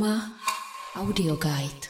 Trauma Audio Guide.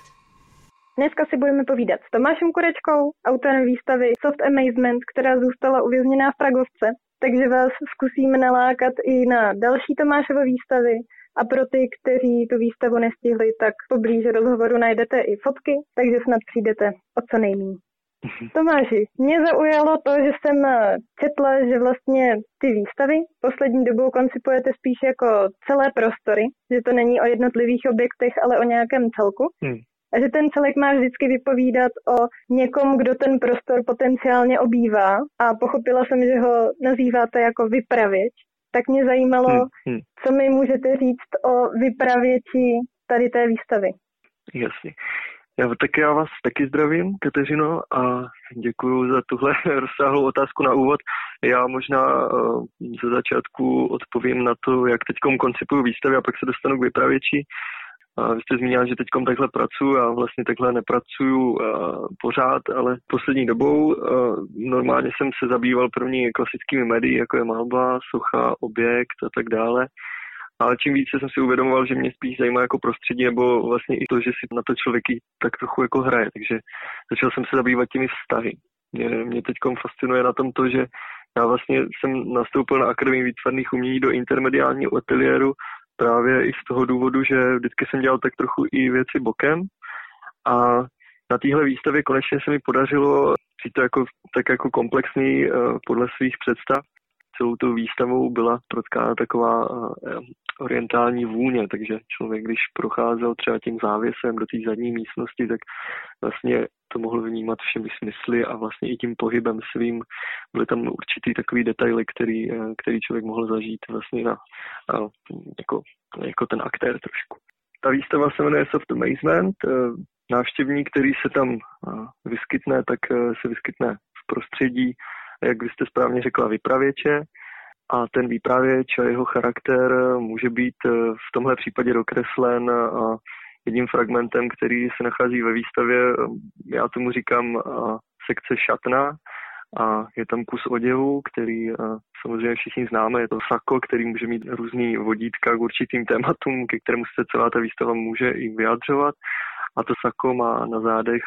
Dneska si budeme povídat s Tomášem Kurečkou, autorem výstavy Soft Amazement, která zůstala uvězněná v Pragovce. Takže vás zkusíme nalákat i na další Tomášovo výstavy a pro ty, kteří tu výstavu nestihli, tak poblíže rozhovoru najdete i fotky, takže snad přijdete o co nejméně. Tomáši, mě zaujalo to, že jsem eh, četla, že vlastně ty výstavy poslední dobou koncipujete spíš jako celé prostory, že to není o jednotlivých objektech, ale o nějakém celku. Hmm. A že ten celek má vždycky vypovídat o někom, kdo ten prostor potenciálně obývá. A pochopila jsem, že ho nazýváte jako vypravěč. Tak mě zajímalo, hmm. Hmm. co mi můžete říct o vypravěči tady té výstavy. Jasně. Já, tak já vás taky zdravím, Kateřino, a děkuji za tuhle rozsáhlou otázku na úvod. Já možná uh, ze začátku odpovím na to, jak teď koncipuju výstavy a pak se dostanu k vypravěči. A vy jste zmínil, že teď takhle pracuji a vlastně takhle nepracuju uh, pořád, ale poslední dobou uh, normálně jsem se zabýval první klasickými médii, jako je malba, socha, objekt a tak dále ale čím více jsem si uvědomoval, že mě spíš zajímá jako prostředí, nebo vlastně i to, že si na to člověk tak trochu jako hraje. Takže začal jsem se zabývat těmi vztahy. Mě, mě teď fascinuje na tom to, že já vlastně jsem nastoupil na Akademii výtvarných umění do intermediálního ateliéru právě i z toho důvodu, že vždycky jsem dělal tak trochu i věci bokem a na téhle výstavě konečně se mi podařilo přijít to jako, tak jako komplexní uh, podle svých představ celou tou výstavou byla protkána taková eh, orientální vůně, takže člověk, když procházel třeba tím závěsem do té zadní místnosti, tak vlastně to mohl vnímat všemi smysly a vlastně i tím pohybem svým. Byly tam určitý takový detaily, který, eh, který člověk mohl zažít vlastně na, jako, jako ten aktér trošku. Ta výstava se jmenuje Soft Amazement. Eh, návštěvník, který se tam vyskytne, tak se vyskytne v prostředí jak vy jste správně řekla, vypravěče. A ten výpravěč a jeho charakter může být eh, v tomhle případě dokreslen a jedním fragmentem, který se nachází ve výstavě, eh, já tomu říkám eh, sekce šatna, a je tam kus oděvu, který samozřejmě všichni známe, je to sako, který může mít různý vodítka k určitým tématům, ke kterému se celá ta výstava může i vyjadřovat. A to sako má na zádech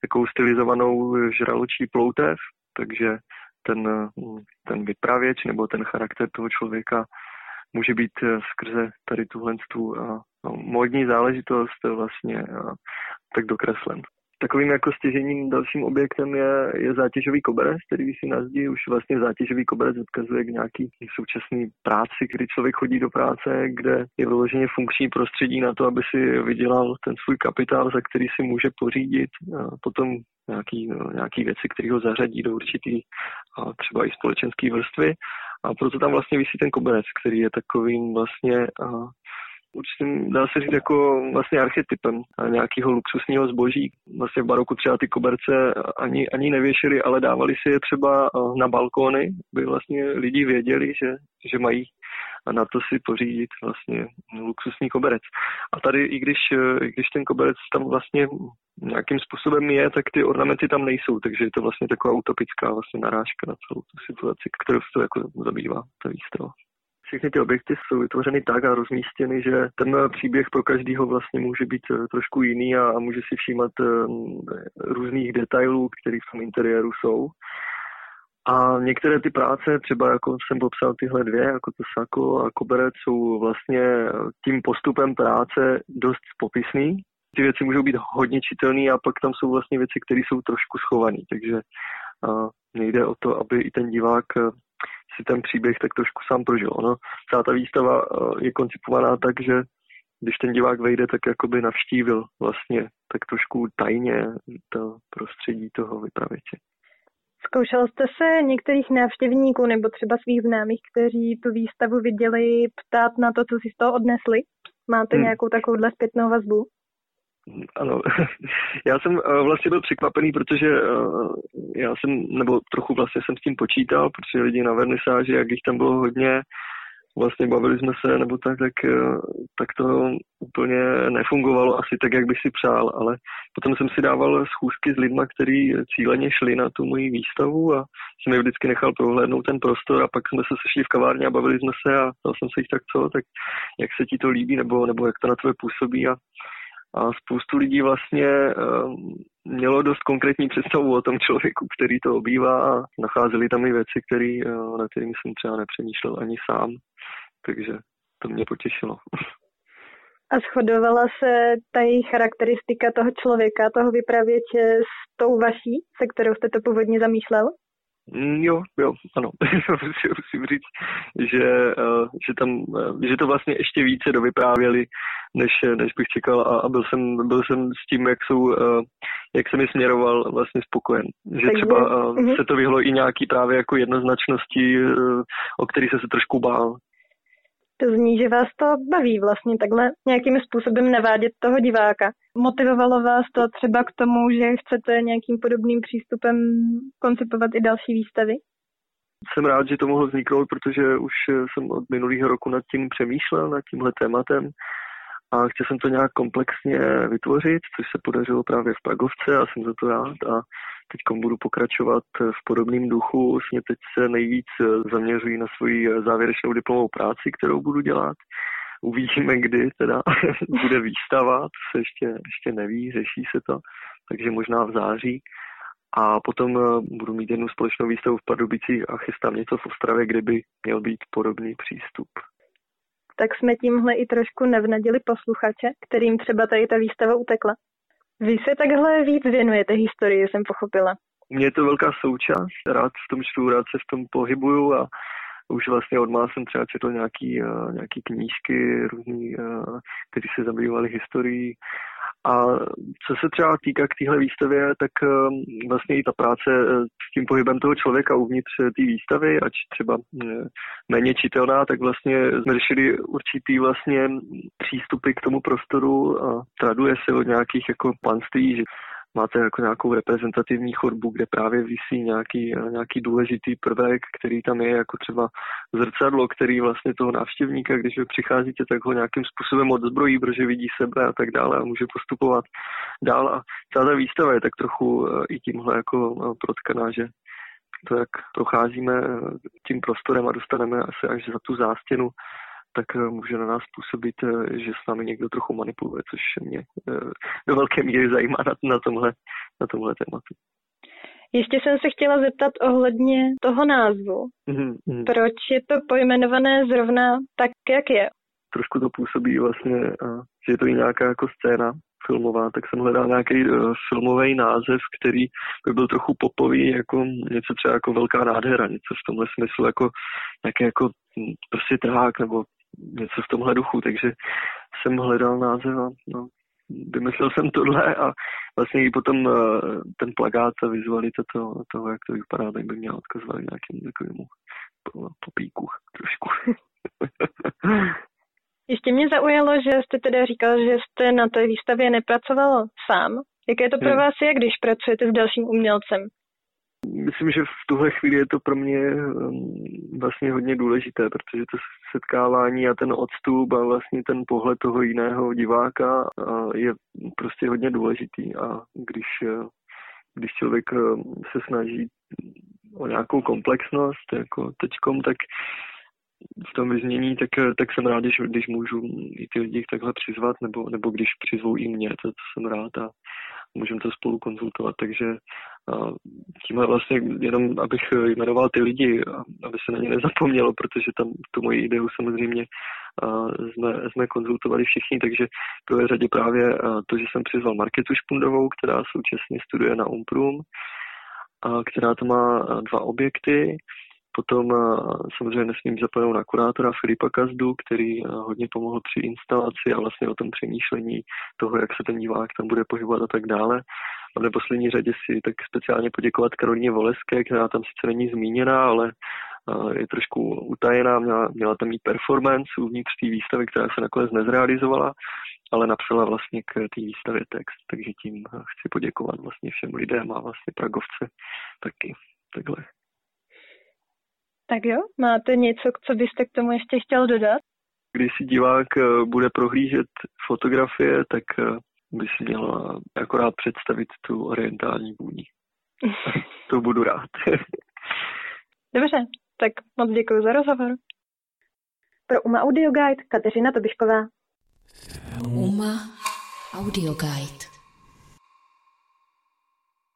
takovou stylizovanou žraločí ploutev, takže ten, ten vypravěč nebo ten charakter toho člověka může být eh, skrze tady tuhle tu no, módní záležitost vlastně tak dokreslen. Takovým jako stěžením dalším objektem je, je zátěžový koberec, který si na zdi už vlastně zátěžový koberec odkazuje k nějaký současný práci, kdy člověk chodí do práce, kde je vyloženě funkční prostředí na to, aby si vydělal ten svůj kapitál, za který si může pořídit a potom nějaký, no, nějaký věci, které ho zařadí do určitý a třeba i společenské vrstvy. A proto tam vlastně vysí ten koberec, který je takovým vlastně určitým, dá se říct, jako vlastně archetypem nějakého luxusního zboží. Vlastně v baroku třeba ty koberce ani, ani nevěšili, ale dávali si je třeba na balkóny, aby vlastně lidi věděli, že, že mají a na to si pořídit vlastně luxusní koberec. A tady, i když, i když ten koberec tam vlastně nějakým způsobem je, tak ty ornamenty tam nejsou, takže je to vlastně taková utopická vlastně narážka na celou tu situaci, kterou se to jako zabývá ta výstava všechny ty objekty jsou vytvořeny tak a rozmístěny, že ten příběh pro každého vlastně může být eh, trošku jiný a, a může si všímat eh, různých detailů, které v tom interiéru jsou. A některé ty práce, třeba jako jsem popsal tyhle dvě, jako to sako a koberec, jsou vlastně eh, tím postupem práce dost popisný. Ty věci můžou být hodně čitelné a pak tam jsou vlastně věci, které jsou trošku schované. Takže nejde o to, aby i ten divák si ten příběh tak trošku sám prožil. Ono, celá ta výstava eh, je koncipovaná tak, že když ten divák vejde, tak jakoby navštívil vlastně tak trošku tajně to prostředí toho vypravěče. Zkoušel jste se některých návštěvníků nebo třeba svých známých, kteří tu výstavu viděli, ptát na to, co si z toho odnesli? Máte hmm. nějakou takovouhle zpětnou vazbu? Ano, já jsem uh, vlastně byl překvapený, protože uh, já jsem, nebo trochu vlastně jsem s tím počítal, protože lidi na vernisáži, jak jich tam bylo hodně, vlastně bavili jsme se, nebo tak, tak, uh, tak to úplně nefungovalo asi tak, jak bych si přál, ale potom jsem si dával schůzky s lidma, kteří cíleně šli na tu moji výstavu a jsem je vždycky nechal prohlédnout ten prostor a pak jsme se sešli v kavárně a bavili jsme se a ptal jsem se jich tak co, tak jak se ti to líbí nebo, nebo jak to na tebe působí? A a spoustu lidí vlastně um, mělo dost konkrétní představu o tom člověku, který to obývá a nacházeli tam i věci, který, uh, na kterými jsem třeba nepřemýšlel ani sám. Takže to mě potěšilo. A shodovala se ta její charakteristika toho člověka, toho vypravěče s tou vaší, se kterou jste to původně zamýšlel? Mm, jo, jo, ano. Musím říct, že, uh, že, tam, uh, že to vlastně ještě více dovyprávěli, než, než bych čekal a, a byl, jsem, byl jsem s tím, jak, jsou, jak jsem mi směroval, vlastně spokojen. Že Takže, třeba uh, uh-huh. se to vyhlo i nějaký právě jako jednoznačnosti, o který se se trošku bál. To zní, že vás to baví vlastně takhle nějakým způsobem navádět toho diváka. Motivovalo vás to třeba k tomu, že chcete nějakým podobným přístupem koncipovat i další výstavy? Jsem rád, že to mohlo vzniknout, protože už jsem od minulého roku nad tím přemýšlel, nad tímhle tématem a chtěl jsem to nějak komplexně vytvořit, což se podařilo právě v Pragovce a jsem za to rád a teď budu pokračovat v podobném duchu. Vlastně teď se nejvíc zaměřuji na svoji závěrečnou diplomovou práci, kterou budu dělat. Uvidíme, kdy teda bude výstava, to se ještě, ještě neví, řeší se to, takže možná v září. A potom budu mít jednu společnou výstavu v Pardubicích a chystám něco v Ostravě, kde by měl být podobný přístup tak jsme tímhle i trošku nevnadili posluchače, kterým třeba tady ta výstava utekla. Vy se takhle víc věnujete historii, jsem pochopila. Mně je to velká součást, rád v tom čtu, rád se v tom pohybuju a už vlastně od jsem třeba četl nějaký, uh, nějaký knížky různý, uh, které se zabývaly historií. A co se třeba týká k téhle výstavě, tak uh, vlastně i ta práce uh, s tím pohybem toho člověka uvnitř té výstavy, ať třeba uh, méně čitelná, tak vlastně jsme řešili určitý vlastně přístupy k tomu prostoru a traduje se od nějakých jako panství, že máte jako nějakou reprezentativní chodbu, kde právě vysí nějaký, nějaký důležitý prvek, který tam je jako třeba zrcadlo, který vlastně toho návštěvníka, když vy přicházíte, tak ho nějakým způsobem odzbrojí, protože vidí sebe a tak dále a může postupovat dál. A celá ta výstava je tak trochu eh, i tímhle jako eh, protkaná, že to, jak procházíme eh, tím prostorem a dostaneme asi až za tu zástěnu, tak eh, může na nás působit, eh, že s námi někdo trochu manipuluje, což mě eh, do velké míry zajímá na, na, tomhle, na tomhle tématu. Ještě jsem se chtěla zeptat ohledně toho názvu. Mm-hmm. Proč je to pojmenované zrovna tak, jak je? Trošku to působí vlastně, že je to i nějaká jako scéna filmová, tak jsem hledal nějaký uh, filmový název, který by byl trochu popový, jako něco třeba jako velká nádhera, něco v tomhle smyslu, jako nějaký jako hm, prostě trhák nebo něco v tomhle duchu, takže jsem hledal název a no, vymyslel jsem tohle a vlastně i potom uh, ten plagát a vizualita toho, toho, jak to vypadá, tak by měl odkazovat nějakému takovému popíku trošku. Ještě mě zaujalo, že jste teda říkal, že jste na té výstavě nepracoval sám. Jaké to pro hmm. vás je, když pracujete s dalším umělcem? Myslím, že v tuhle chvíli je to pro mě um, vlastně hodně důležité, protože to setkávání a ten odstup a vlastně ten pohled toho jiného diváka je prostě hodně důležitý. A když, když člověk um, se snaží o nějakou komplexnost jako teďkom, tak v tom vyznění, tak, tak jsem rád, když, když můžu i ty lidi takhle přizvat, nebo, nebo když přizvou i mě, to, to jsem rád a můžeme to spolu konzultovat, takže tímhle vlastně jenom, abych jmenoval ty lidi, aby se na ně nezapomnělo, protože tam tu moji ideu samozřejmě jsme, jsme konzultovali všichni, takže v řadě právě to, že jsem přizval Marketu Špundovou, která současně studuje na Umprum, která to má dva objekty, Potom samozřejmě nesmím zapomenout na kurátora Filipa Kazdu, který hodně pomohl při instalaci a vlastně o tom přemýšlení toho, jak se ten divák tam bude pohybovat a tak dále. A v neposlední řadě si tak speciálně poděkovat Karolině Voleské, která tam sice není zmíněná, ale je trošku utajená, měla, měla tam mít performance uvnitř té výstavy, která se nakonec nezrealizovala, ale napsala vlastně k té výstavě text, takže tím chci poděkovat vlastně všem lidem a vlastně Pragovce taky takhle. Tak jo, máte něco, co byste k tomu ještě chtěl dodat? když si divák bude prohlížet fotografie, tak by si měl akorát představit tu orientální vůni. to budu rád. Dobře, tak moc děkuji za rozhovor. Pro UMA Audio Guide Kateřina Tobišková. UMA Audio Guide.